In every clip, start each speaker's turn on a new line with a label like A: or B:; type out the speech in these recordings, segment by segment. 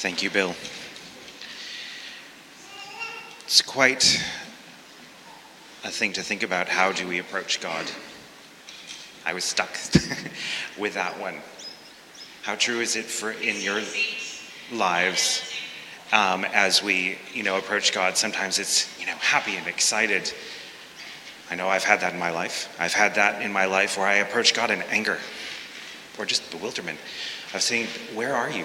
A: Thank you, Bill. It's quite a thing to think about how do we approach God? I was stuck with that one. How true is it for in your lives um, as we, you know, approach God? Sometimes it's, you know, happy and excited. I know I've had that in my life. I've had that in my life where I approach God in anger or just bewilderment of saying, Where are you?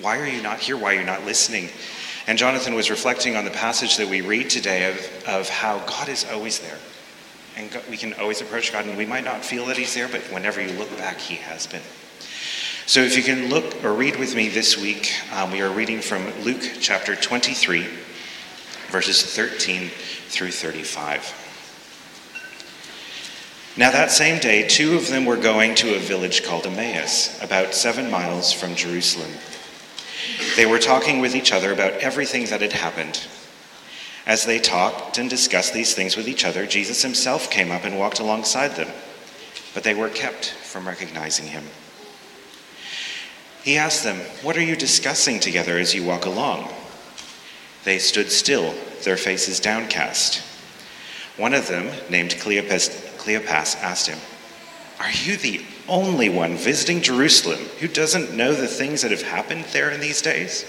A: Why are you not here? Why are you not listening? And Jonathan was reflecting on the passage that we read today of, of how God is always there. And God, we can always approach God, and we might not feel that He's there, but whenever you look back, He has been. So if you can look or read with me this week, um, we are reading from Luke chapter 23, verses 13 through 35. Now, that same day, two of them were going to a village called Emmaus, about seven miles from Jerusalem. They were talking with each other about everything that had happened. As they talked and discussed these things with each other, Jesus himself came up and walked alongside them, but they were kept from recognizing him. He asked them, What are you discussing together as you walk along? They stood still, their faces downcast. One of them, named Cleopas, Cleopas asked him, Are you the only one visiting Jerusalem who doesn't know the things that have happened there in these days?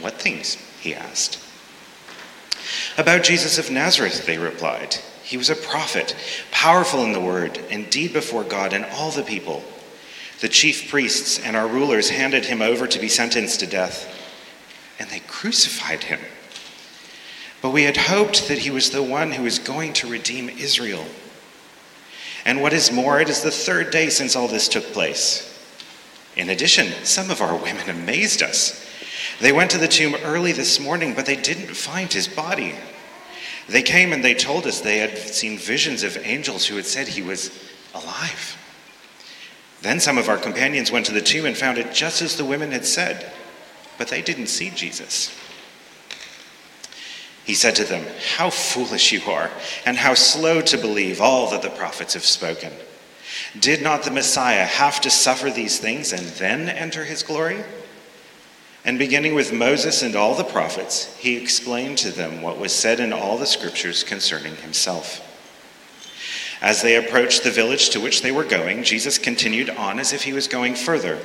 A: What things? he asked. About Jesus of Nazareth, they replied. He was a prophet, powerful in the word and deed before God and all the people. The chief priests and our rulers handed him over to be sentenced to death, and they crucified him. But we had hoped that he was the one who was going to redeem Israel. And what is more, it is the third day since all this took place. In addition, some of our women amazed us. They went to the tomb early this morning, but they didn't find his body. They came and they told us they had seen visions of angels who had said he was alive. Then some of our companions went to the tomb and found it just as the women had said, but they didn't see Jesus. He said to them, How foolish you are, and how slow to believe all that the prophets have spoken. Did not the Messiah have to suffer these things and then enter his glory? And beginning with Moses and all the prophets, he explained to them what was said in all the scriptures concerning himself. As they approached the village to which they were going, Jesus continued on as if he was going further.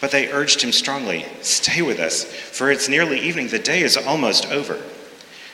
A: But they urged him strongly, Stay with us, for it's nearly evening. The day is almost over.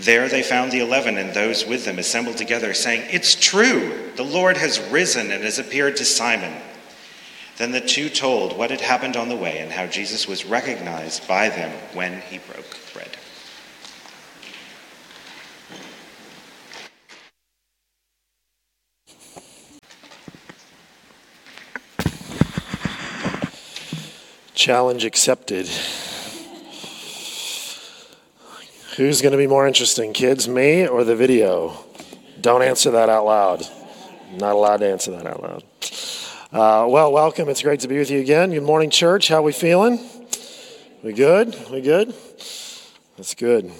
A: There they found the eleven and those with them assembled together, saying, It's true, the Lord has risen and has appeared to Simon. Then the two told what had happened on the way and how Jesus was recognized by them when he broke bread.
B: Challenge accepted. Who's going to be more interesting, kids, me, or the video? Don't answer that out loud. I'm not allowed to answer that out loud. Uh, well, welcome. It's great to be with you again. Good morning, church. How we feeling? We good? We good? That's good.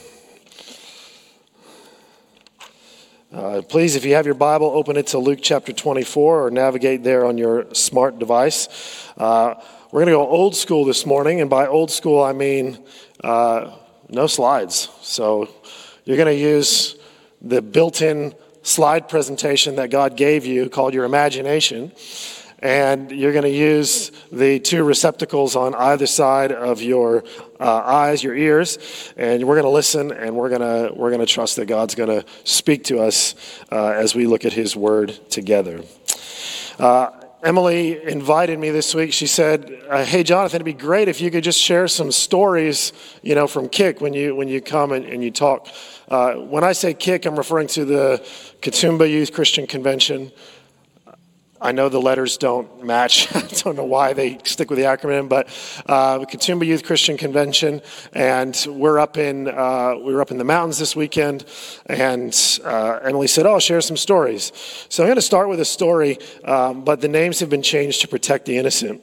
B: Uh, please, if you have your Bible, open it to Luke chapter 24 or navigate there on your smart device. Uh, we're going to go old school this morning, and by old school, I mean uh, no slides. So you're going to use the built in slide presentation that God gave you called your imagination. And you're going to use the two receptacles on either side of your uh, eyes, your ears, and we're going to listen, and we're going to we're going to trust that God's going to speak to us uh, as we look at His Word together. Uh, Emily invited me this week. She said, uh, "Hey, Jonathan, it'd be great if you could just share some stories, you know, from Kick when you when you come and, and you talk." Uh, when I say Kick, I'm referring to the Katoomba Youth Christian Convention. I know the letters don't match. I don't know why they stick with the acronym, but uh, Katoomba Youth Christian Convention, and we're up in uh, we were up in the mountains this weekend, and uh, Emily said, "Oh, I'll share some stories." So I'm going to start with a story, um, but the names have been changed to protect the innocent,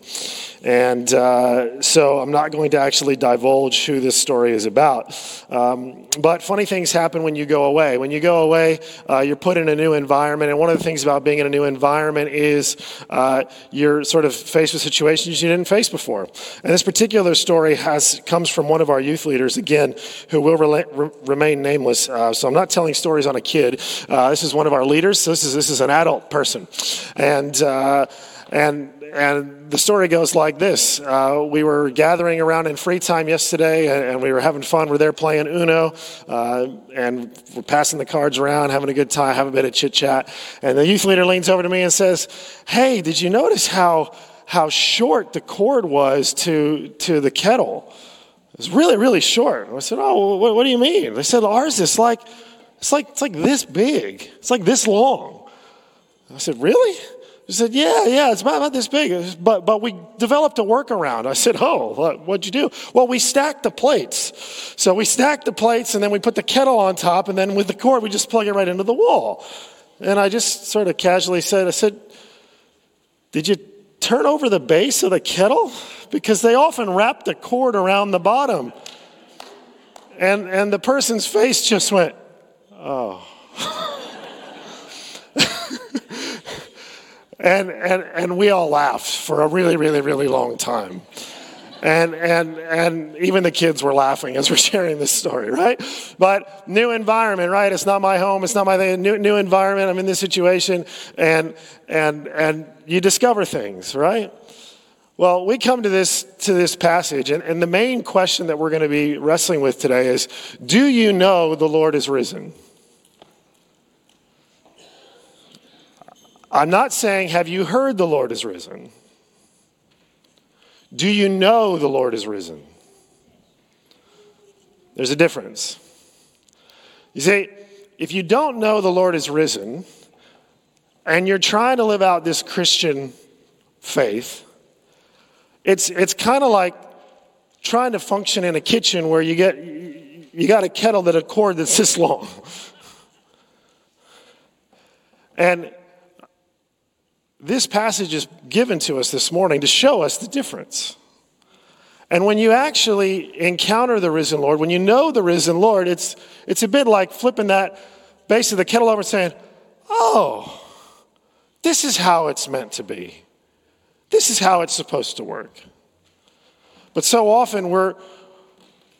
B: and uh, so I'm not going to actually divulge who this story is about. Um, but funny things happen when you go away. When you go away, uh, you're put in a new environment, and one of the things about being in a new environment is is uh, you're sort of faced with situations you didn't face before. And this particular story has comes from one of our youth leaders, again, who will re- remain nameless. Uh, so I'm not telling stories on a kid. Uh, this is one of our leaders. So this is this is an adult person, and uh, and and the story goes like this uh, We were gathering around in free time yesterday, and, and we were having fun. We're there playing Uno, uh, and we're passing the cards around, having a good time, having a bit of chit chat. And the youth leader leans over to me and says, Hey, did you notice how, how short the cord was to, to the kettle? It was really, really short. I said, Oh, what, what do you mean? They said, Ours is like, it's like, it's like this big, it's like this long. I said, Really? He said, Yeah, yeah, it's about, about this big. But, but we developed a workaround. I said, Oh, what, what'd you do? Well, we stacked the plates. So we stacked the plates and then we put the kettle on top, and then with the cord, we just plug it right into the wall. And I just sort of casually said, I said, Did you turn over the base of the kettle? Because they often wrap the cord around the bottom. And, and the person's face just went, Oh. And, and, and we all laughed for a really, really, really long time. And, and, and even the kids were laughing as we're sharing this story, right? But new environment, right? It's not my home. It's not my. New, new environment. I'm in this situation. And, and, and you discover things, right? Well, we come to this, to this passage, and, and the main question that we're going to be wrestling with today is Do you know the Lord is risen? I'm not saying, Have you heard the Lord is risen? Do you know the Lord is risen? There's a difference. You see, if you don't know the Lord is risen, and you're trying to live out this Christian faith, it's, it's kind of like trying to function in a kitchen where you get you got a kettle that a cord that's this long. And this passage is given to us this morning to show us the difference. And when you actually encounter the risen Lord, when you know the risen Lord, it's, it's a bit like flipping that base of the kettle over and saying, Oh, this is how it's meant to be. This is how it's supposed to work. But so often we're,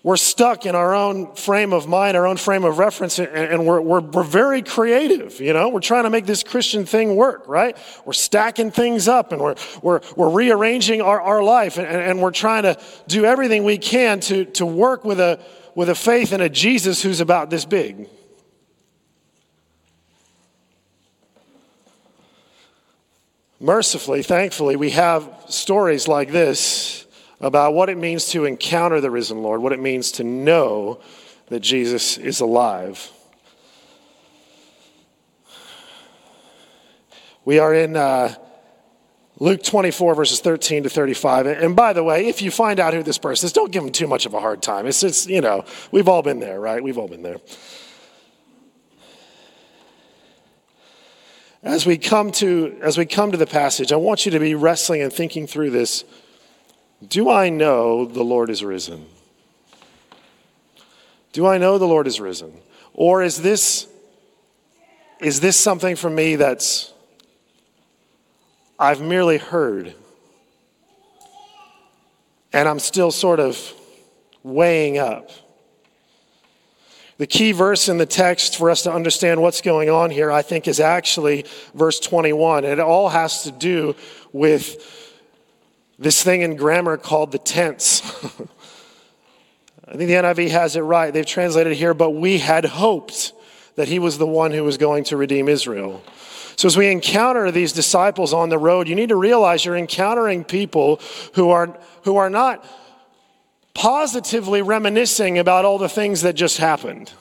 B: we're stuck in our own frame of mind, our own frame of reference, and we're, we're, we're very creative. You know, we're trying to make this Christian thing work, right? We're stacking things up and we're, we're, we're rearranging our, our life, and, and we're trying to do everything we can to, to work with a, with a faith in a Jesus who's about this big. Mercifully, thankfully, we have stories like this about what it means to encounter the risen Lord, what it means to know that Jesus is alive. We are in uh, Luke 24, verses 13 to 35. And by the way, if you find out who this person is, don't give them too much of a hard time. It's, it's you know, we've all been there, right? We've all been there. As we come to, as we come to the passage, I want you to be wrestling and thinking through this do I know the Lord is risen? Do I know the Lord is risen? Or is this is this something for me that's I've merely heard and I'm still sort of weighing up? The key verse in the text for us to understand what's going on here, I think, is actually verse 21. And it all has to do with this thing in grammar called the tense. I think the NIV has it right. They've translated here, but we had hoped that he was the one who was going to redeem Israel. So, as we encounter these disciples on the road, you need to realize you're encountering people who are, who are not positively reminiscing about all the things that just happened.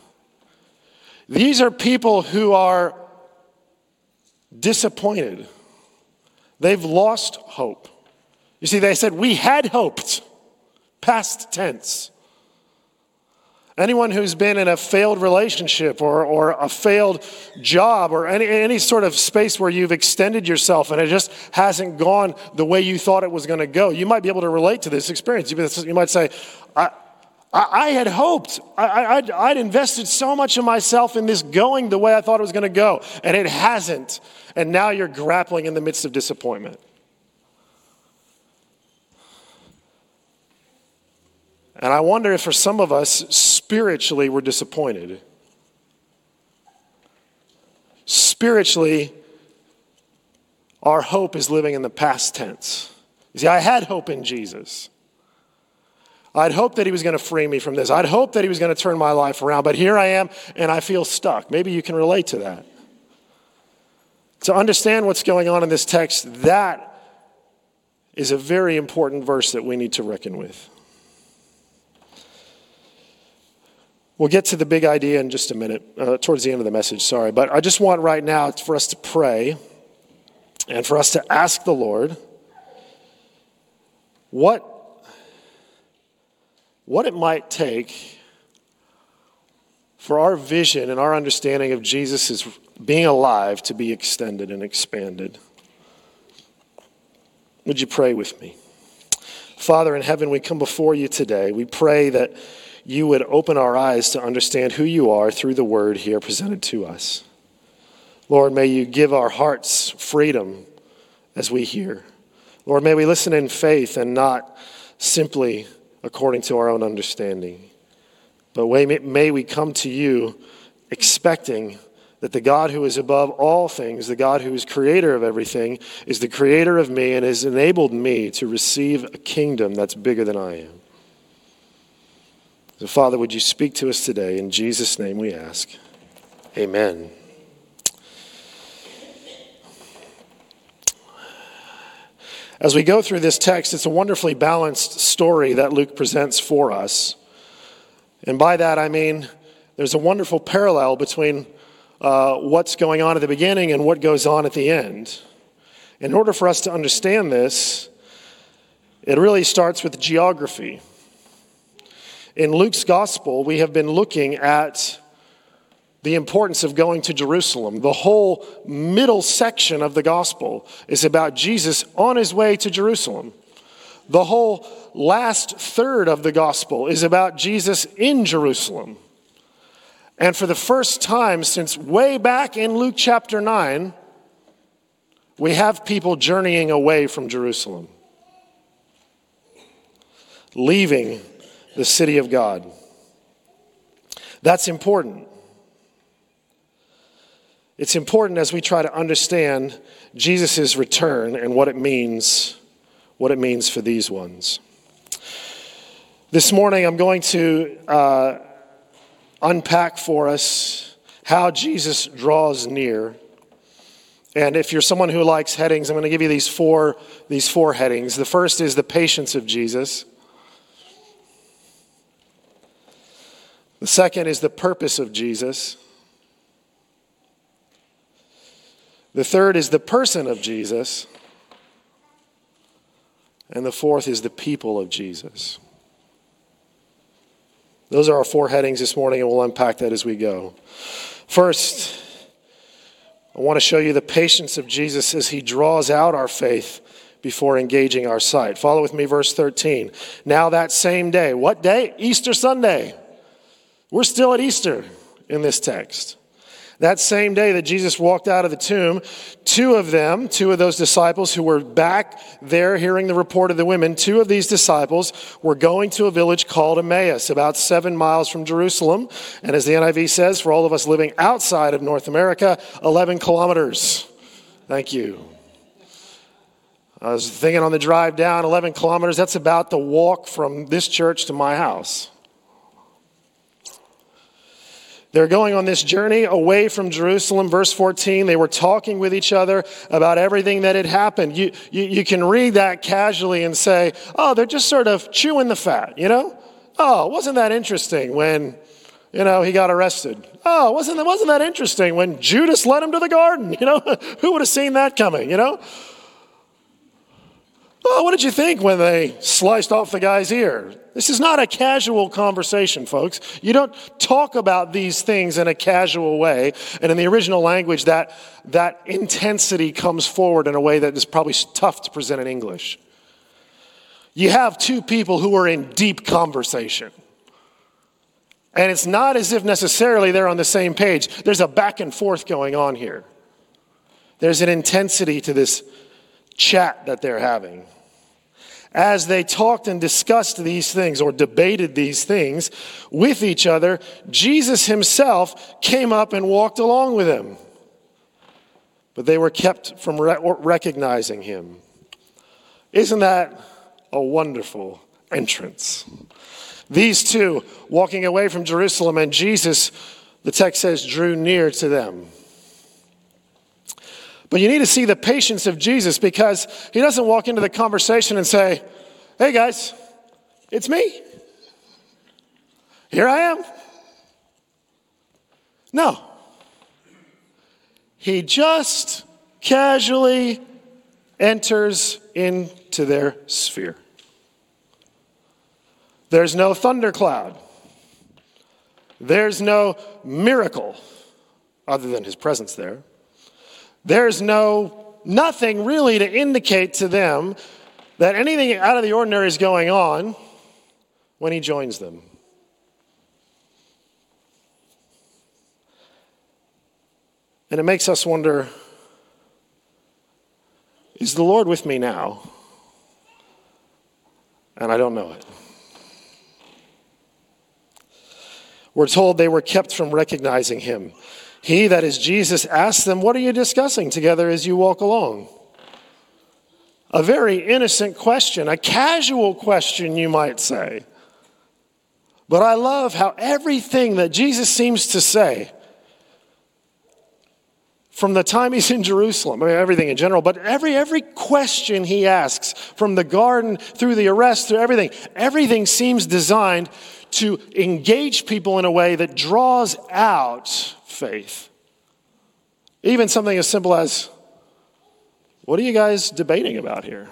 B: These are people who are disappointed They've lost hope. You see, they said, We had hoped, past tense. Anyone who's been in a failed relationship or, or a failed job or any, any sort of space where you've extended yourself and it just hasn't gone the way you thought it was going to go, you might be able to relate to this experience. You might say, I, I, I had hoped, I, I'd, I'd invested so much of myself in this going the way I thought it was going to go, and it hasn't. And now you're grappling in the midst of disappointment. And I wonder if for some of us, spiritually, we're disappointed. Spiritually, our hope is living in the past tense. You see, I had hope in Jesus. I'd hoped that he was going to free me from this. I'd hoped that he was going to turn my life around, but here I am and I feel stuck. Maybe you can relate to that. To understand what's going on in this text, that is a very important verse that we need to reckon with. We'll get to the big idea in just a minute, uh, towards the end of the message, sorry. But I just want right now for us to pray and for us to ask the Lord what, what it might take for our vision and our understanding of Jesus as being alive to be extended and expanded. Would you pray with me? Father in heaven, we come before you today. We pray that you would open our eyes to understand who you are through the word here presented to us. Lord, may you give our hearts freedom as we hear. Lord, may we listen in faith and not simply according to our own understanding. But may we come to you expecting that the God who is above all things, the God who is creator of everything, is the creator of me and has enabled me to receive a kingdom that's bigger than I am. So, Father, would you speak to us today? In Jesus' name we ask. Amen. As we go through this text, it's a wonderfully balanced story that Luke presents for us. And by that, I mean there's a wonderful parallel between uh, what's going on at the beginning and what goes on at the end. In order for us to understand this, it really starts with geography. In Luke's gospel, we have been looking at the importance of going to Jerusalem. The whole middle section of the gospel is about Jesus on his way to Jerusalem. The whole last third of the gospel is about Jesus in Jerusalem. And for the first time since way back in Luke chapter 9, we have people journeying away from Jerusalem, leaving the city of God. That's important. It's important as we try to understand Jesus' return and what it means, what it means for these ones. This morning, I'm going to uh, unpack for us how Jesus draws near. And if you're someone who likes headings, I'm going to give you these four, these four headings. The first is the patience of Jesus. The second is the purpose of Jesus. The third is the person of Jesus. And the fourth is the people of Jesus. Those are our four headings this morning, and we'll unpack that as we go. First, I want to show you the patience of Jesus as he draws out our faith before engaging our sight. Follow with me, verse 13. Now, that same day, what day? Easter Sunday. We're still at Easter in this text. That same day that Jesus walked out of the tomb, two of them, two of those disciples who were back there hearing the report of the women, two of these disciples were going to a village called Emmaus, about seven miles from Jerusalem. And as the NIV says, for all of us living outside of North America, 11 kilometers. Thank you. I was thinking on the drive down, 11 kilometers, that's about the walk from this church to my house. They're going on this journey away from Jerusalem. Verse 14, they were talking with each other about everything that had happened. You, you, you can read that casually and say, oh, they're just sort of chewing the fat, you know? Oh, wasn't that interesting when, you know, he got arrested? Oh, wasn't wasn't that interesting when Judas led him to the garden? You know, who would have seen that coming, you know? Oh, what did you think when they sliced off the guy's ear? This is not a casual conversation, folks. You don't talk about these things in a casual way. And in the original language, that, that intensity comes forward in a way that is probably tough to present in English. You have two people who are in deep conversation. And it's not as if necessarily they're on the same page. There's a back and forth going on here. There's an intensity to this chat that they're having as they talked and discussed these things or debated these things with each other, Jesus himself came up and walked along with them. But they were kept from re- recognizing him. Isn't that a wonderful entrance? These two walking away from Jerusalem, and Jesus, the text says, drew near to them. But you need to see the patience of Jesus because he doesn't walk into the conversation and say, Hey guys, it's me. Here I am. No. He just casually enters into their sphere. There's no thundercloud. There's no miracle other than his presence there. There's no nothing really to indicate to them that anything out of the ordinary is going on when he joins them. And it makes us wonder is the Lord with me now? And I don't know it. We're told they were kept from recognizing him. He, that is Jesus, asked them, What are you discussing together as you walk along? A very innocent question, a casual question, you might say. But I love how everything that Jesus seems to say, from the time he's in Jerusalem, I mean, everything in general, but every, every question he asks, from the garden through the arrest, through everything, everything seems designed to engage people in a way that draws out faith. Even something as simple as, What are you guys debating about here?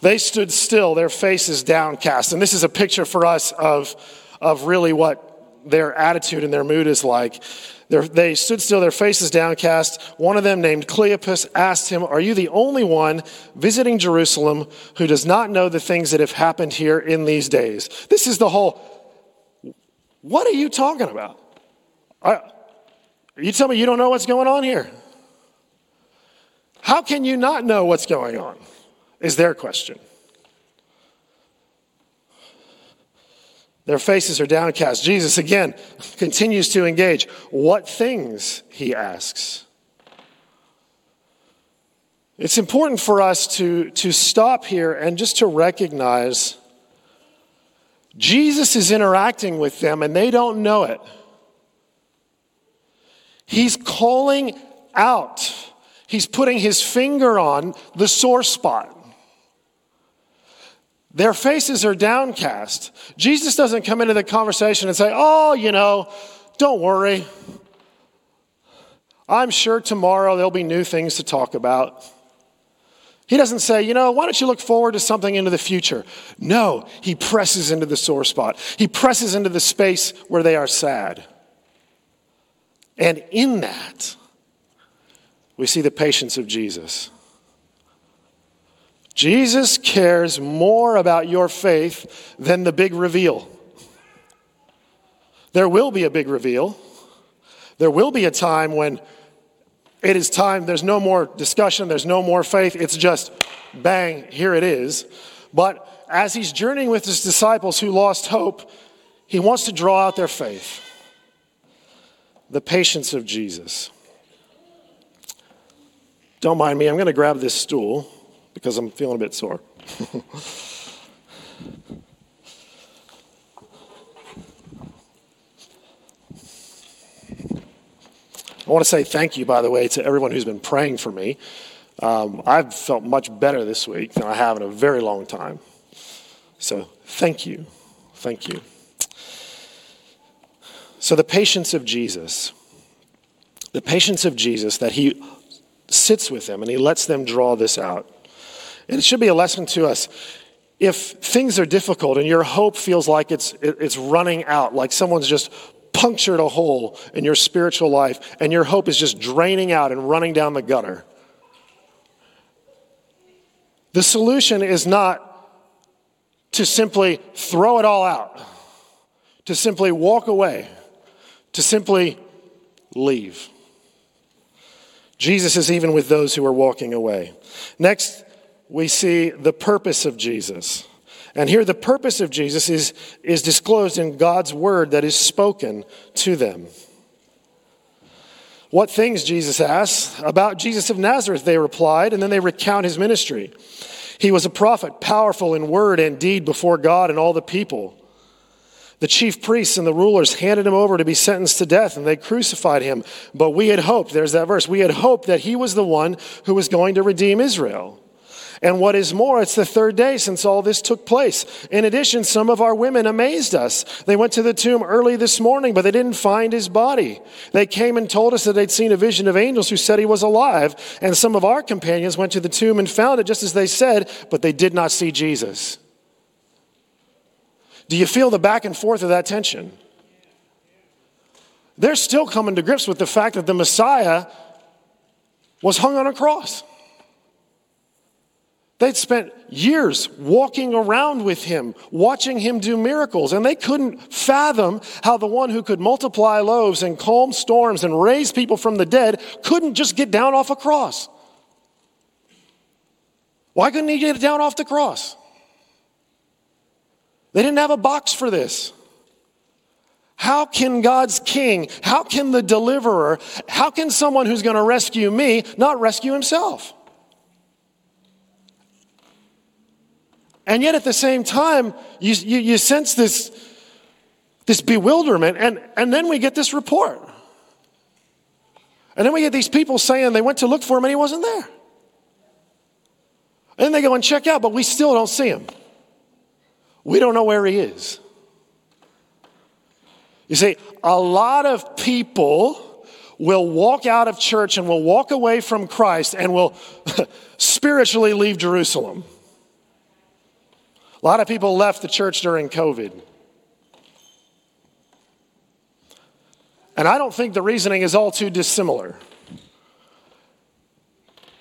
B: They stood still, their faces downcast. And this is a picture for us of, of really what their attitude and their mood is like. They stood still, their faces downcast. One of them, named Cleopas, asked him, Are you the only one visiting Jerusalem who does not know the things that have happened here in these days? This is the whole what are you talking about? You tell me you don't know what's going on here? How can you not know what's going on? Is their question. Their faces are downcast. Jesus again continues to engage. What things, he asks. It's important for us to, to stop here and just to recognize Jesus is interacting with them and they don't know it. He's calling out, he's putting his finger on the sore spot. Their faces are downcast. Jesus doesn't come into the conversation and say, Oh, you know, don't worry. I'm sure tomorrow there'll be new things to talk about. He doesn't say, you know, why don't you look forward to something into the future? No, he presses into the sore spot. He presses into the space where they are sad. And in that, we see the patience of Jesus. Jesus cares more about your faith than the big reveal. There will be a big reveal. There will be a time when it is time. There's no more discussion. There's no more faith. It's just bang, here it is. But as he's journeying with his disciples who lost hope, he wants to draw out their faith. The patience of Jesus. Don't mind me, I'm going to grab this stool because I'm feeling a bit sore. I want to say thank you, by the way, to everyone who's been praying for me. Um, I've felt much better this week than I have in a very long time. So thank you. Thank you. So, the patience of Jesus, the patience of Jesus that he sits with them and he lets them draw this out. And it should be a lesson to us. If things are difficult and your hope feels like it's, it's running out, like someone's just punctured a hole in your spiritual life and your hope is just draining out and running down the gutter, the solution is not to simply throw it all out, to simply walk away, to simply leave. Jesus is even with those who are walking away. Next, we see the purpose of Jesus. And here, the purpose of Jesus is, is disclosed in God's word that is spoken to them. What things, Jesus asks. About Jesus of Nazareth, they replied, and then they recount his ministry. He was a prophet, powerful in word and deed before God and all the people. The chief priests and the rulers handed him over to be sentenced to death, and they crucified him. But we had hoped, there's that verse, we had hoped that he was the one who was going to redeem Israel. And what is more, it's the third day since all this took place. In addition, some of our women amazed us. They went to the tomb early this morning, but they didn't find his body. They came and told us that they'd seen a vision of angels who said he was alive. And some of our companions went to the tomb and found it just as they said, but they did not see Jesus. Do you feel the back and forth of that tension? They're still coming to grips with the fact that the Messiah was hung on a cross. They'd spent years walking around with him, watching him do miracles, and they couldn't fathom how the one who could multiply loaves and calm storms and raise people from the dead couldn't just get down off a cross. Why couldn't he get down off the cross? They didn't have a box for this. How can God's king, how can the deliverer, how can someone who's going to rescue me not rescue himself? And yet at the same time, you, you, you sense this, this bewilderment, and, and then we get this report. And then we get these people saying they went to look for him and he wasn't there. And then they go and check out, but we still don't see him. We don't know where he is. You see, a lot of people will walk out of church and will walk away from Christ and will spiritually leave Jerusalem. A lot of people left the church during COVID. And I don't think the reasoning is all too dissimilar.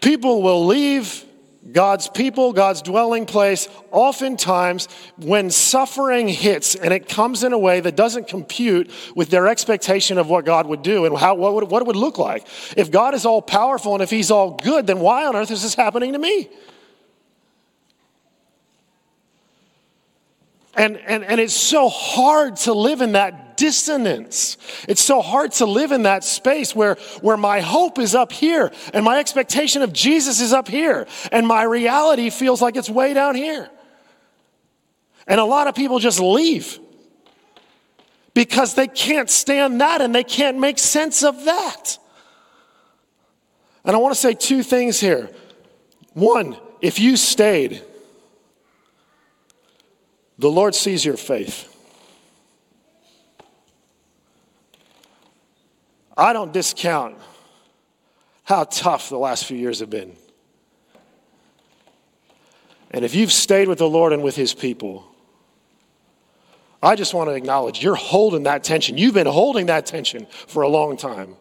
B: People will leave God's people, God's dwelling place, oftentimes when suffering hits and it comes in a way that doesn't compute with their expectation of what God would do and how, what, would, what it would look like. If God is all powerful and if He's all good, then why on earth is this happening to me? And, and, and it's so hard to live in that dissonance. It's so hard to live in that space where, where my hope is up here and my expectation of Jesus is up here and my reality feels like it's way down here. And a lot of people just leave because they can't stand that and they can't make sense of that. And I want to say two things here. One, if you stayed, the Lord sees your faith. I don't discount how tough the last few years have been. And if you've stayed with the Lord and with His people, I just want to acknowledge you're holding that tension. You've been holding that tension for a long time.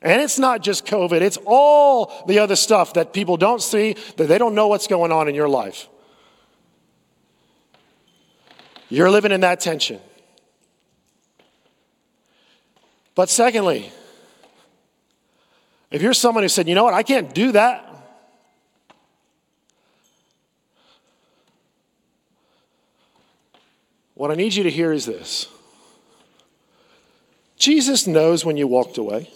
B: And it's not just COVID, it's all the other stuff that people don't see, that they don't know what's going on in your life. You're living in that tension. But secondly, if you're someone who said, you know what, I can't do that. What I need you to hear is this Jesus knows when you walked away.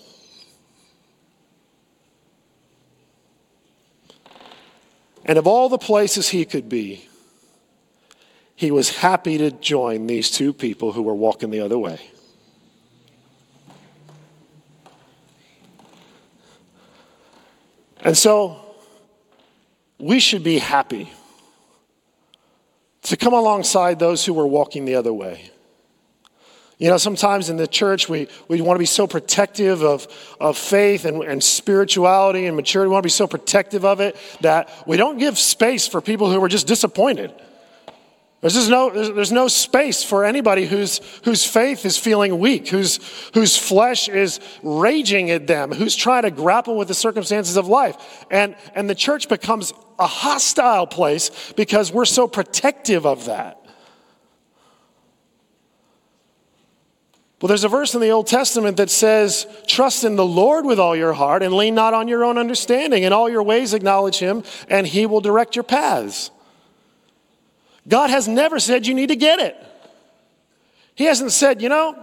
B: And of all the places he could be, he was happy to join these two people who were walking the other way. And so we should be happy to come alongside those who were walking the other way. You know, sometimes in the church, we, we want to be so protective of, of faith and, and spirituality and maturity. We want to be so protective of it that we don't give space for people who are just disappointed. There's, just no, there's, no space for anybody whose, whose faith is feeling weak, whose, whose flesh is raging at them, who's trying to grapple with the circumstances of life. And, and the church becomes a hostile place because we're so protective of that. Well, there's a verse in the Old Testament that says, Trust in the Lord with all your heart and lean not on your own understanding. In all your ways, acknowledge him, and he will direct your paths. God has never said you need to get it. He hasn't said, you know,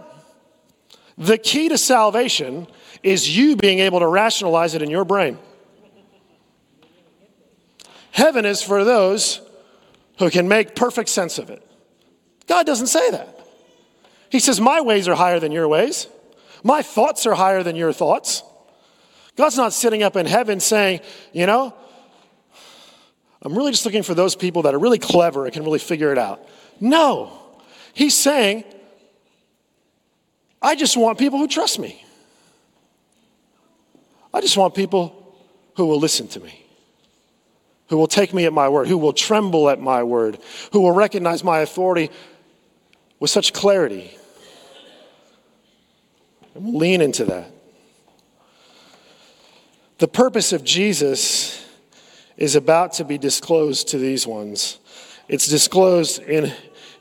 B: the key to salvation is you being able to rationalize it in your brain. Heaven is for those who can make perfect sense of it. God doesn't say that. He says, My ways are higher than your ways, my thoughts are higher than your thoughts. God's not sitting up in heaven saying, You know, I'm really just looking for those people that are really clever and can really figure it out. No. He's saying, I just want people who trust me. I just want people who will listen to me, who will take me at my word, who will tremble at my word, who will recognize my authority with such clarity and lean into that. The purpose of Jesus is about to be disclosed to these ones. It's disclosed in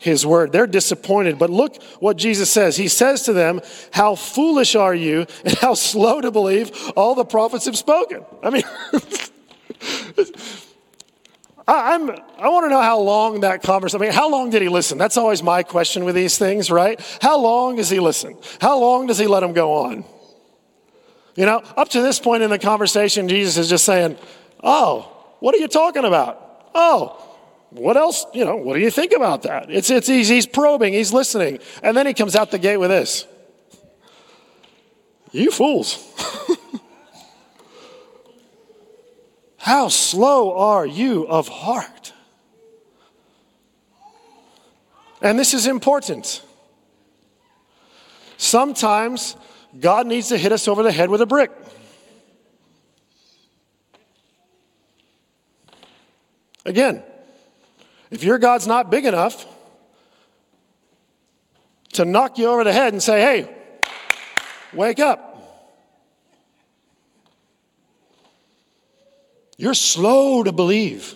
B: his word. They're disappointed, but look what Jesus says. He says to them, How foolish are you, and how slow to believe all the prophets have spoken. I mean, I, am I want to know how long that conversation, I mean, how long did he listen? That's always my question with these things, right? How long does he listen? How long does he let them go on? You know, up to this point in the conversation, Jesus is just saying, Oh, what are you talking about? Oh, what else? You know, what do you think about that? It's, it's, he's, he's probing, he's listening. And then he comes out the gate with this You fools. How slow are you of heart? And this is important. Sometimes God needs to hit us over the head with a brick. Again, if your God's not big enough to knock you over the head and say, hey, wake up. You're slow to believe.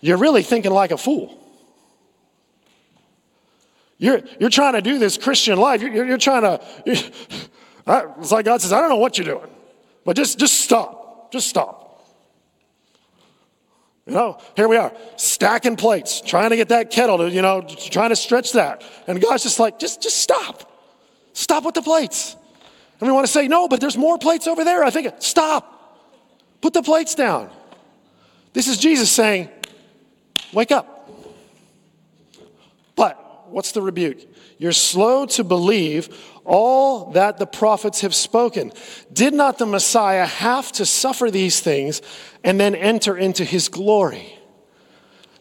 B: You're really thinking like a fool. You're, you're trying to do this Christian life. You're, you're trying to, you're, it's like God says, I don't know what you're doing, but just, just stop. Just stop. You know, here we are, stacking plates, trying to get that kettle to, you know, trying to stretch that. And God's just like, just, just stop. Stop with the plates. And we want to say, no, but there's more plates over there. I think, stop. Put the plates down. This is Jesus saying, wake up. But what's the rebuke? You're slow to believe all that the prophets have spoken. Did not the Messiah have to suffer these things and then enter into his glory?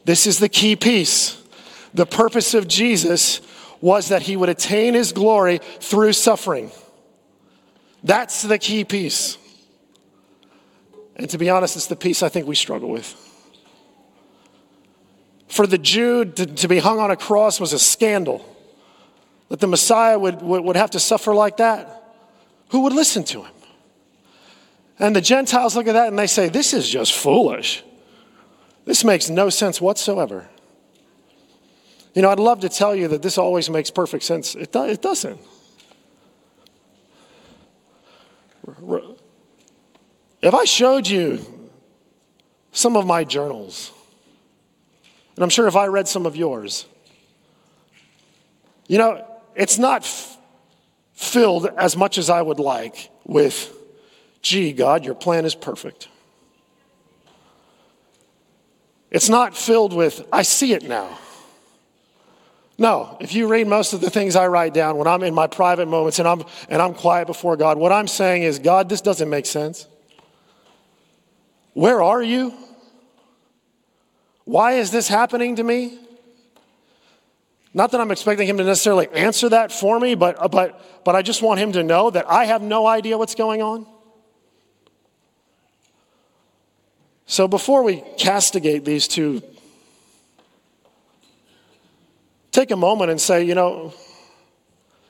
B: This is the key piece. The purpose of Jesus was that he would attain his glory through suffering. That's the key piece. And to be honest, it's the piece I think we struggle with. For the Jew to, to be hung on a cross was a scandal. That the Messiah would, would, would have to suffer like that. Who would listen to him? And the Gentiles look at that and they say, This is just foolish. This makes no sense whatsoever. You know, I'd love to tell you that this always makes perfect sense. It, do, it doesn't. If I showed you some of my journals, and I'm sure if I read some of yours, you know, it's not f- filled as much as I would like with, gee, God, your plan is perfect. It's not filled with, I see it now. No, if you read most of the things I write down when I'm in my private moments and I'm, and I'm quiet before God, what I'm saying is, God, this doesn't make sense. Where are you? Why is this happening to me? Not that I'm expecting him to necessarily answer that for me, but, uh, but, but I just want him to know that I have no idea what's going on. So before we castigate these two, take a moment and say, you know,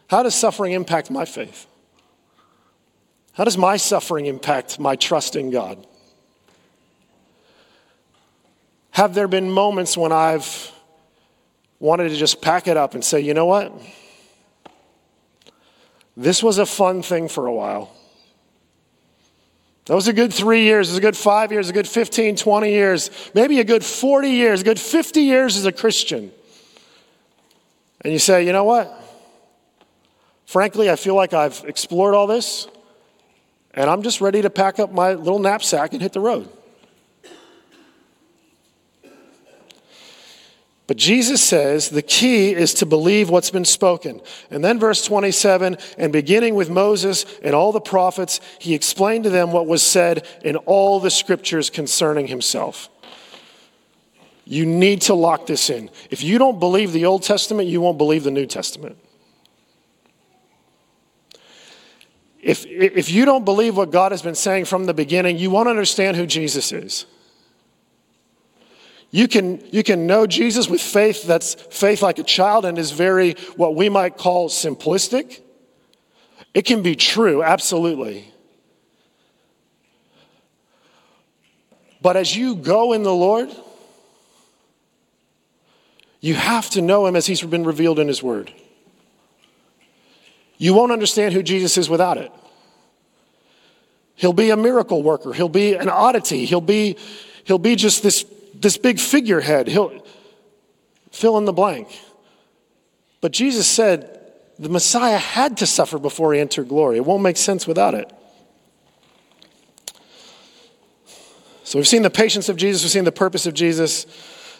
B: how does suffering impact my faith? How does my suffering impact my trust in God? Have there been moments when I've wanted to just pack it up and say, you know what? This was a fun thing for a while. That was a good three years, it was a good five years, a good 15, 20 years, maybe a good 40 years, a good 50 years as a Christian. And you say, you know what? Frankly, I feel like I've explored all this, and I'm just ready to pack up my little knapsack and hit the road. But Jesus says the key is to believe what's been spoken. And then, verse 27 and beginning with Moses and all the prophets, he explained to them what was said in all the scriptures concerning himself. You need to lock this in. If you don't believe the Old Testament, you won't believe the New Testament. If, if you don't believe what God has been saying from the beginning, you won't understand who Jesus is. You can, you can know Jesus with faith that's faith like a child and is very, what we might call simplistic. It can be true, absolutely. But as you go in the Lord, you have to know him as he's been revealed in his word. You won't understand who Jesus is without it. He'll be a miracle worker. He'll be an oddity. He'll be, he'll be just this, this big figurehead. He'll fill in the blank. But Jesus said the Messiah had to suffer before he entered glory. It won't make sense without it. So we've seen the patience of Jesus, we've seen the purpose of Jesus.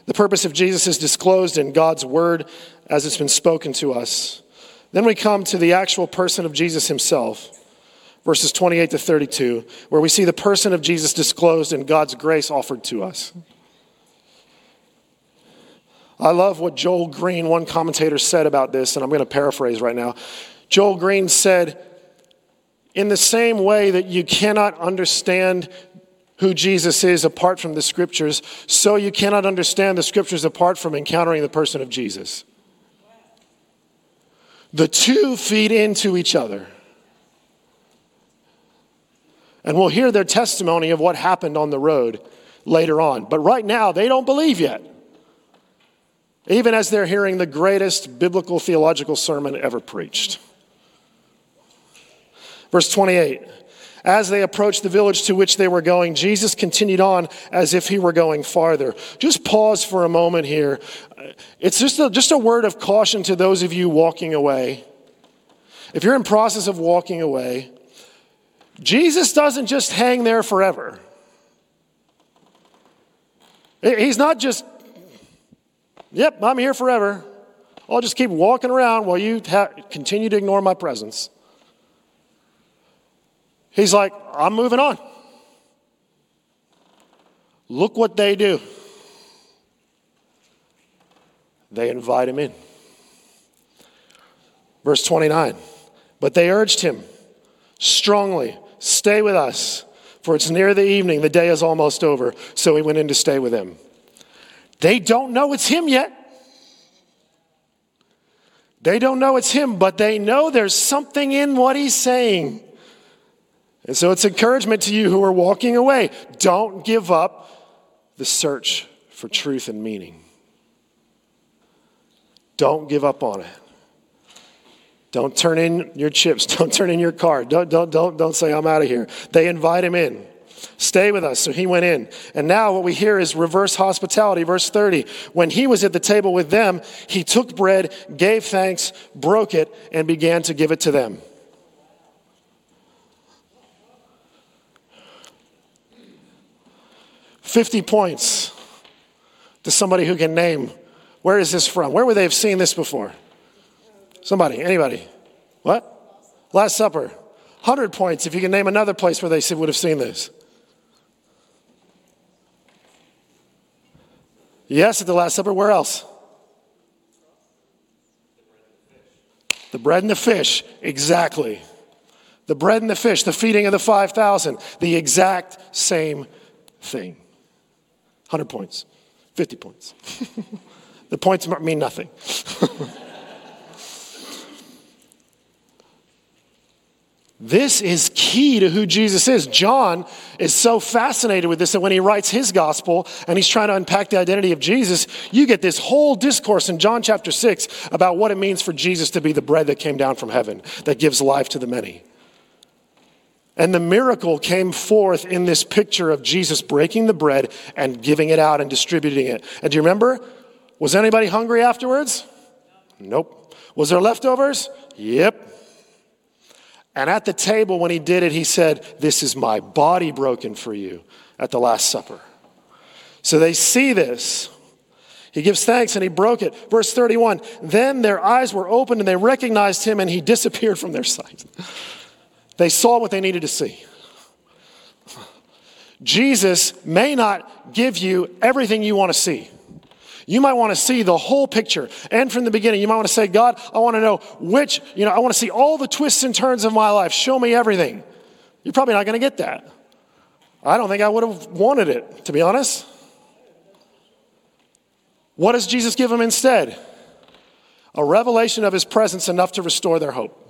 B: The purpose of Jesus is disclosed in God's word as it's been spoken to us. Then we come to the actual person of Jesus himself, verses 28 to 32, where we see the person of Jesus disclosed and God's grace offered to us. I love what Joel Green, one commentator, said about this, and I'm going to paraphrase right now. Joel Green said, In the same way that you cannot understand who Jesus is apart from the scriptures, so you cannot understand the scriptures apart from encountering the person of Jesus. The two feed into each other. And we'll hear their testimony of what happened on the road later on. But right now, they don't believe yet. Even as they're hearing the greatest biblical theological sermon ever preached. Verse 28 As they approached the village to which they were going, Jesus continued on as if he were going farther. Just pause for a moment here. It's just a, just a word of caution to those of you walking away. If you're in process of walking away, Jesus doesn't just hang there forever. He's not just, yep, I'm here forever. I'll just keep walking around while you ha- continue to ignore my presence. He's like, I'm moving on. Look what they do. They invite him in. Verse 29 But they urged him strongly, Stay with us, for it's near the evening, the day is almost over. So he went in to stay with them. They don't know it's him yet. They don't know it's him, but they know there's something in what he's saying. And so it's encouragement to you who are walking away. Don't give up the search for truth and meaning. Don't give up on it. Don't turn in your chips. Don't turn in your car. Don't, don't, don't, don't say, I'm out of here. They invite him in. Stay with us. So he went in. And now what we hear is reverse hospitality. Verse 30. When he was at the table with them, he took bread, gave thanks, broke it, and began to give it to them. Fifty points to somebody who can name where is this from? Where would they have seen this before? Somebody, anybody? What? Last Supper. 100 points if you can name another place where they would have seen this. Yes, at the Last Supper. Where else? The bread and the fish, exactly. The bread and the fish, the feeding of the 5,000, the exact same thing. 100 points, 50 points. the points mean nothing. This is key to who Jesus is. John is so fascinated with this that when he writes his gospel and he's trying to unpack the identity of Jesus, you get this whole discourse in John chapter 6 about what it means for Jesus to be the bread that came down from heaven, that gives life to the many. And the miracle came forth in this picture of Jesus breaking the bread and giving it out and distributing it. And do you remember? Was anybody hungry afterwards? Nope. Was there leftovers? Yep. And at the table, when he did it, he said, This is my body broken for you at the Last Supper. So they see this. He gives thanks and he broke it. Verse 31 Then their eyes were opened and they recognized him and he disappeared from their sight. They saw what they needed to see. Jesus may not give you everything you want to see. You might want to see the whole picture. And from the beginning, you might want to say, God, I want to know which, you know, I want to see all the twists and turns of my life. Show me everything. You're probably not going to get that. I don't think I would have wanted it, to be honest. What does Jesus give them instead? A revelation of his presence enough to restore their hope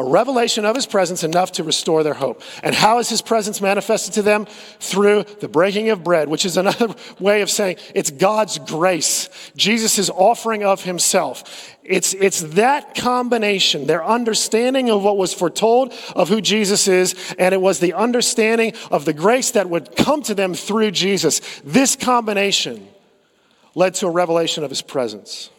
B: a revelation of his presence enough to restore their hope. And how is his presence manifested to them? Through the breaking of bread, which is another way of saying it's God's grace, Jesus' offering of himself. It's, it's that combination, their understanding of what was foretold of who Jesus is, and it was the understanding of the grace that would come to them through Jesus. This combination led to a revelation of his presence.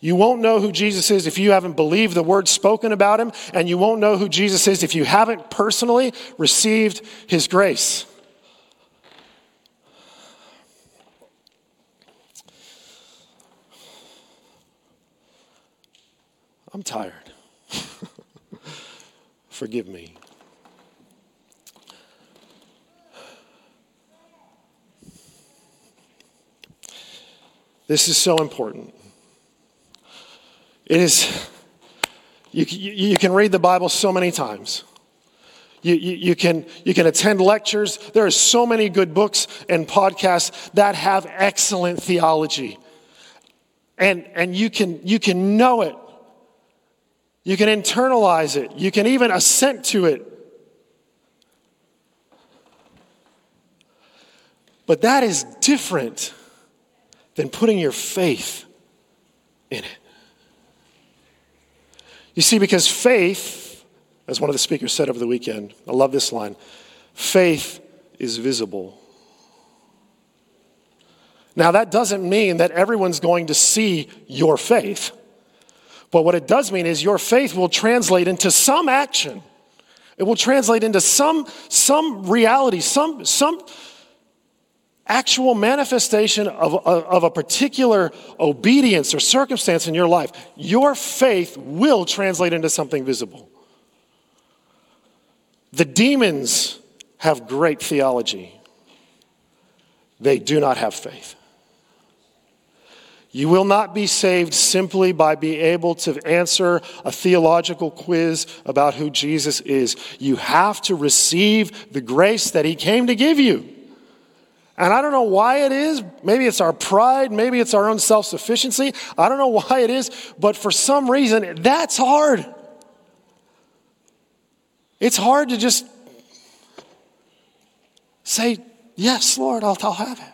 B: You won't know who Jesus is if you haven't believed the word spoken about him, and you won't know who Jesus is if you haven't personally received his grace. I'm tired. Forgive me. This is so important. It is, you, you, you can read the Bible so many times. You, you, you, can, you can attend lectures. There are so many good books and podcasts that have excellent theology. And, and you, can, you can know it. You can internalize it. You can even assent to it. But that is different than putting your faith in it. You see, because faith, as one of the speakers said over the weekend, I love this line faith is visible. Now, that doesn't mean that everyone's going to see your faith. But what it does mean is your faith will translate into some action. It will translate into some, some reality, some, some, actual manifestation of, of, of, a particular obedience or circumstance in your life, your faith will translate into something visible. The demons have great theology, they do not have faith. You will not be saved simply by being able to answer a theological quiz about who Jesus is. You have to receive the grace that He came to give you. And I don't know why it is. Maybe it's our pride. Maybe it's our own self sufficiency. I don't know why it is. But for some reason, that's hard. It's hard to just say, Yes, Lord, I'll, I'll have it.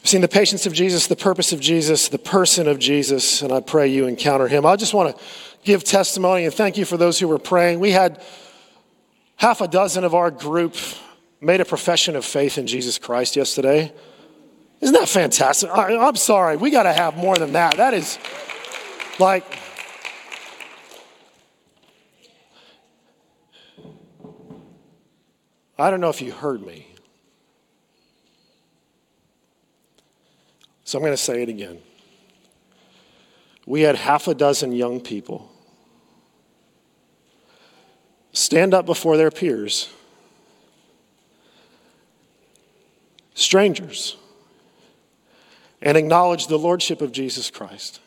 B: I've seen the patience of Jesus, the purpose of Jesus, the person of Jesus, and I pray you encounter him. I just want to give testimony and thank you for those who were praying. We had Half a dozen of our group made a profession of faith in Jesus Christ yesterday. Isn't that fantastic? I, am sorry, we got to have more than that. That is like, I don't know if you heard me. So I'm going to say it again. We had half a dozen young people stand up before their peers, strangers, and acknowledge the lordship of Jesus Christ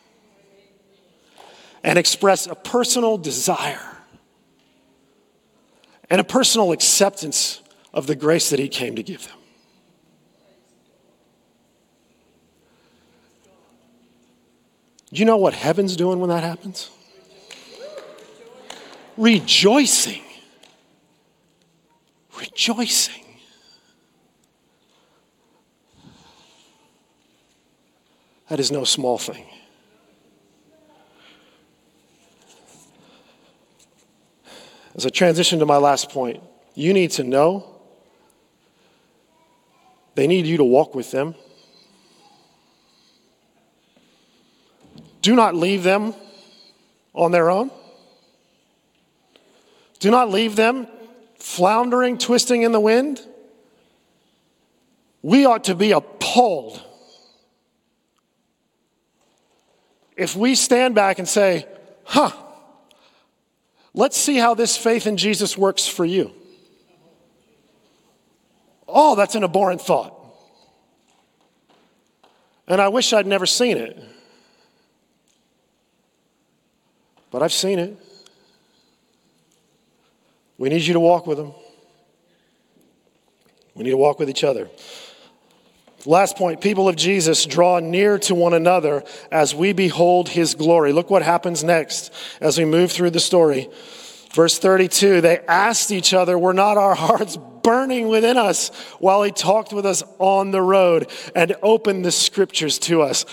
B: and express a personal desire and a personal acceptance of the grace that He came to give them. Do you know what heaven's doing when that happens? Rejoicing. Rejoicing. That is no small thing. As I transition to my last point, you need to know they need you to walk with them. Do not leave them on their own. Do not leave them floundering, twisting in the wind. We ought to be appalled if we stand back and say, huh, let's see how this faith in Jesus works for you. Oh, that's an abhorrent thought. And I wish I'd never seen it. But I've seen it. We need you to walk with them. We need to walk with each other. Last point people of Jesus draw near to one another as we behold his glory. Look what happens next as we move through the story. Verse 32 they asked each other, Were not our hearts burning within us while he talked with us on the road and opened the scriptures to us?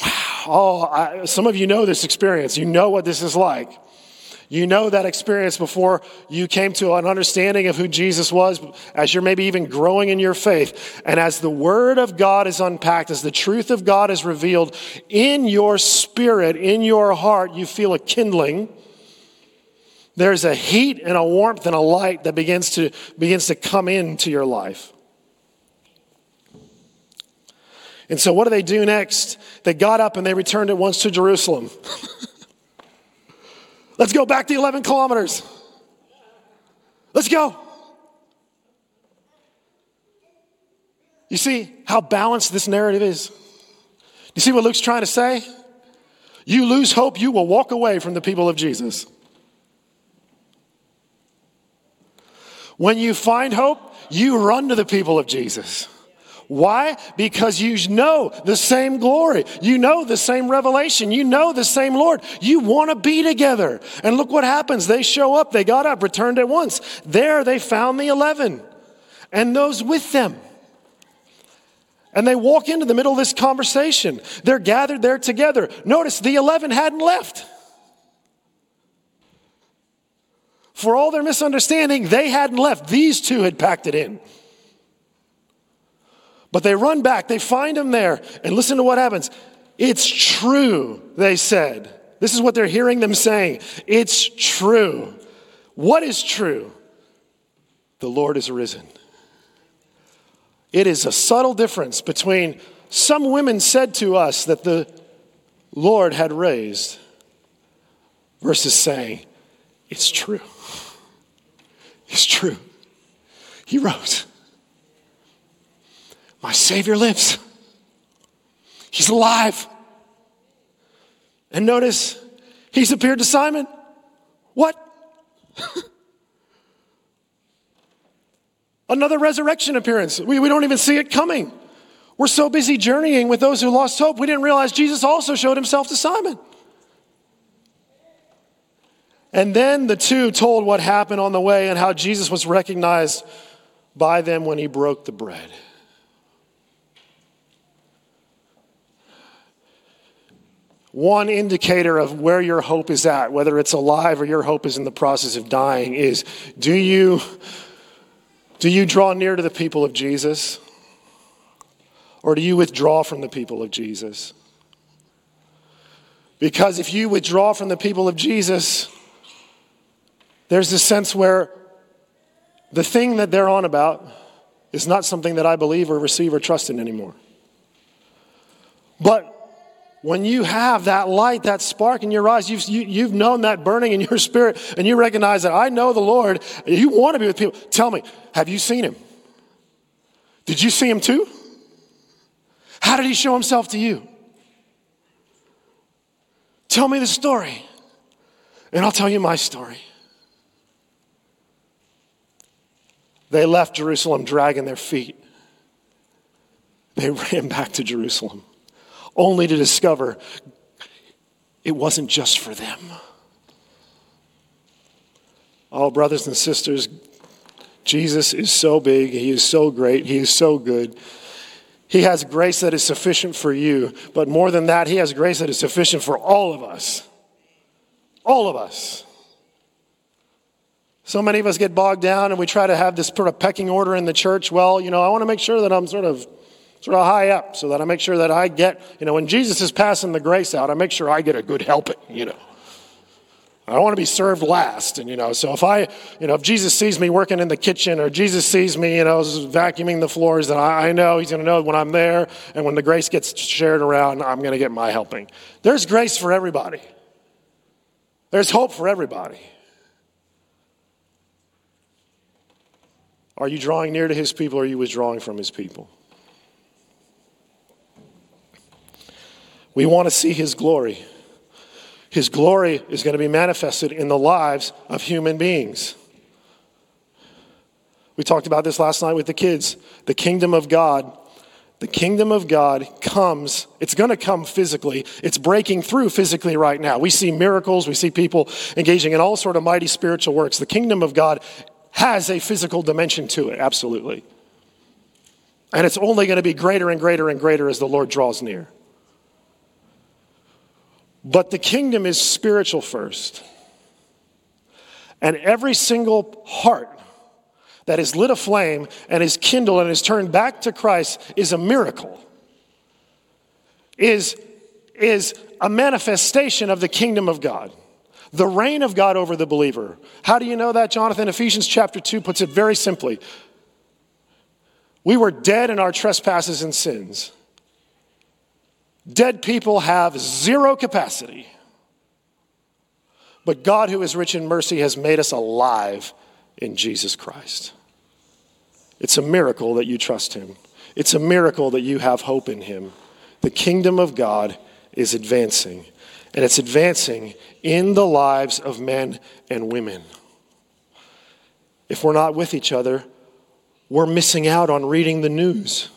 B: Wow. Oh, I, some of you know this experience. You know what this is like. You know that experience before you came to an understanding of who Jesus was, as you're maybe even growing in your faith. And as the Word of God is unpacked, as the truth of God is revealed in your spirit, in your heart, you feel a kindling. There's a heat and a warmth and a light that begins to, begins to come into your life. And so, what do they do next? They got up and they returned at once to Jerusalem. Let's go back the 11 kilometers. Let's go. You see how balanced this narrative is? You see what Luke's trying to say? You lose hope, you will walk away from the people of Jesus. When you find hope, you run to the people of Jesus. Why? Because you know the same glory. You know the same revelation. You know the same Lord. You want to be together. And look what happens. They show up. They got up, returned at once. There they found the 11 and those with them. And they walk into the middle of this conversation. They're gathered there together. Notice the 11 hadn't left. For all their misunderstanding, they hadn't left. These two had packed it in. But they run back, they find him there, and listen to what happens. It's true, they said. This is what they're hearing them saying. It's true. What is true? The Lord is risen. It is a subtle difference between some women said to us that the Lord had raised versus saying, It's true. It's true. He rose. My Savior lives. He's alive. And notice, he's appeared to Simon. What? Another resurrection appearance. We, we don't even see it coming. We're so busy journeying with those who lost hope, we didn't realize Jesus also showed himself to Simon. And then the two told what happened on the way and how Jesus was recognized by them when he broke the bread. One indicator of where your hope is at, whether it's alive or your hope is in the process of dying, is do you, do you draw near to the people of Jesus? Or do you withdraw from the people of Jesus? Because if you withdraw from the people of Jesus, there's a sense where the thing that they're on about is not something that I believe or receive or trust in anymore. But when you have that light, that spark in your eyes, you've, you, have you have known that burning in your spirit, and you recognize that I know the Lord, you want to be with people. Tell me, have you seen him? Did you see him too? How did he show himself to you? Tell me the story, and I'll tell you my story. They left Jerusalem dragging their feet. They ran back to Jerusalem, only to discover it wasn't just for them. Oh, brothers and sisters, Jesus is so big, He is so great, He is so good. He has grace that is sufficient for you, but more than that, He has grace that is sufficient for all of us. All of us. So many of us get bogged down and we try to have this sort of pecking order in the church. Well, you know, I want to make sure that I'm sort of sort of high up so that I make sure that I get, you know, when Jesus is passing the grace out, I make sure I get a good helping, you know. I don't want to be served last. And, you know, so if I, you know, if Jesus sees me working in the kitchen or Jesus sees me, you know, vacuuming the floors, then I, I know he's going to know when I'm there. And when the grace gets shared around, I'm going to get my helping. There's grace for everybody, there's hope for everybody. Are you drawing near to his people or are you withdrawing from his people? We want to see his glory. His glory is going to be manifested in the lives of human beings. We talked about this last night with the kids. The kingdom of God, the kingdom of God comes, it's going to come physically. It's breaking through physically right now. We see miracles, we see people engaging in all sort of mighty spiritual works. The kingdom of God has a physical dimension to it, absolutely. And it's only going to be greater and greater and greater as the Lord draws near. But the kingdom is spiritual first. And every single heart that is lit aflame and is kindled and is turned back to Christ is a miracle, is, is a manifestation of the kingdom of God. The reign of God over the believer. How do you know that, Jonathan? Ephesians chapter 2 puts it very simply. We were dead in our trespasses and sins. Dead people have zero capacity. But God, who is rich in mercy, has made us alive in Jesus Christ. It's a miracle that you trust Him, it's a miracle that you have hope in Him. The kingdom of God is advancing, and it's advancing in the lives of men and women. If we're not with each other, we're missing out on reading the news.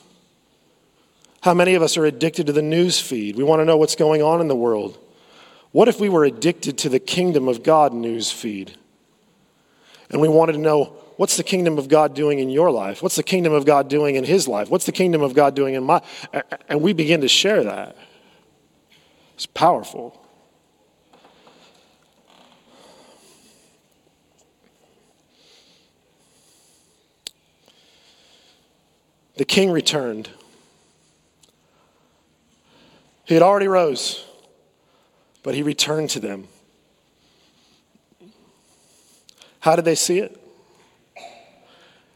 B: How many of us are addicted to the news feed? We want to know what's going on in the world. What if we were addicted to the kingdom of God news feed? And we wanted to know what's the kingdom of God doing in your life? What's the kingdom of God doing in his life? What's the kingdom of God doing in my and we begin to share that. It's powerful. The king returned. He had already rose, but he returned to them. How did they see it?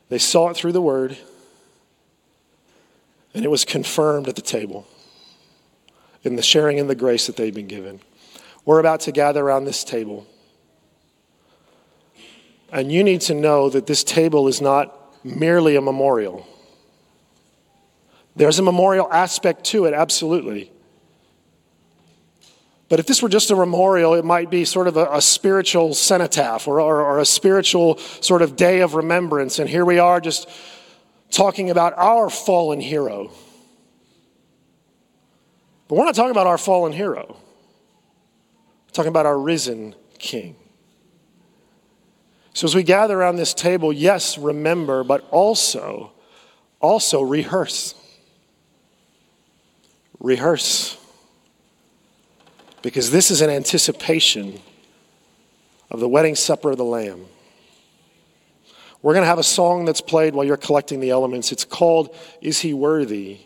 B: They saw it through the word, and it was confirmed at the table in the sharing in the grace that they've been given. We're about to gather around this table. And you need to know that this table is not merely a memorial. There's a memorial aspect to it, absolutely. But if this were just a memorial, it might be sort of a, a spiritual cenotaph or, or, or a spiritual sort of day of remembrance. And here we are just talking about our fallen hero. But we're not talking about our fallen hero. We're talking about our risen king. So as we gather around this table, yes, remember, but also, also rehearse. Rehearse because this is an anticipation of the wedding supper of the Lamb. We're going to have a song that's played while you're collecting the elements. It's called Is He Worthy?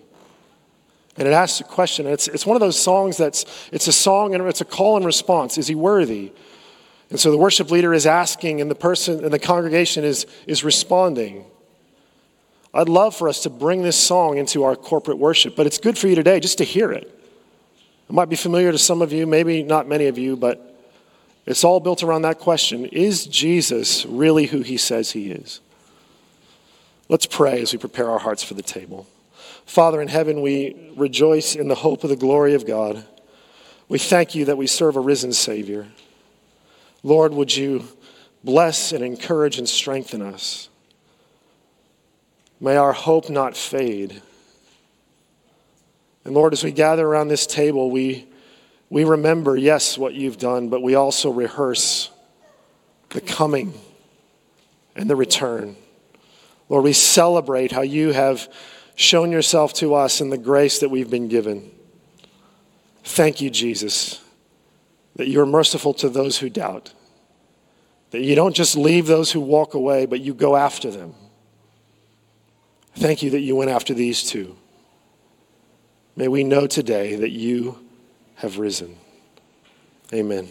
B: And it asks a question. It's, it's one of those songs that's, it's a song and it's a call and response. Is he worthy? And so the worship leader is asking and the person and the congregation is, is responding. I'd love for us to bring this song into our corporate worship, but it's good for you today just to hear it. It might be familiar to some of you, maybe not many of you, but it's all built around that question Is Jesus really who he says he is? Let's pray as we prepare our hearts for the table. Father in heaven, we rejoice in the hope of the glory of God. We thank you that we serve a risen Savior. Lord, would you bless and encourage and strengthen us? May our hope not fade. And Lord, as we gather around this table, we, we remember, yes, what you've done, but we also rehearse the coming and the return. Lord, we celebrate how you have shown yourself to us in the grace that we've been given. Thank you, Jesus, that you're merciful to those who doubt, that you don't just leave those who walk away, but you go after them. Thank you that you went after these two. May we know today that you have risen. Amen.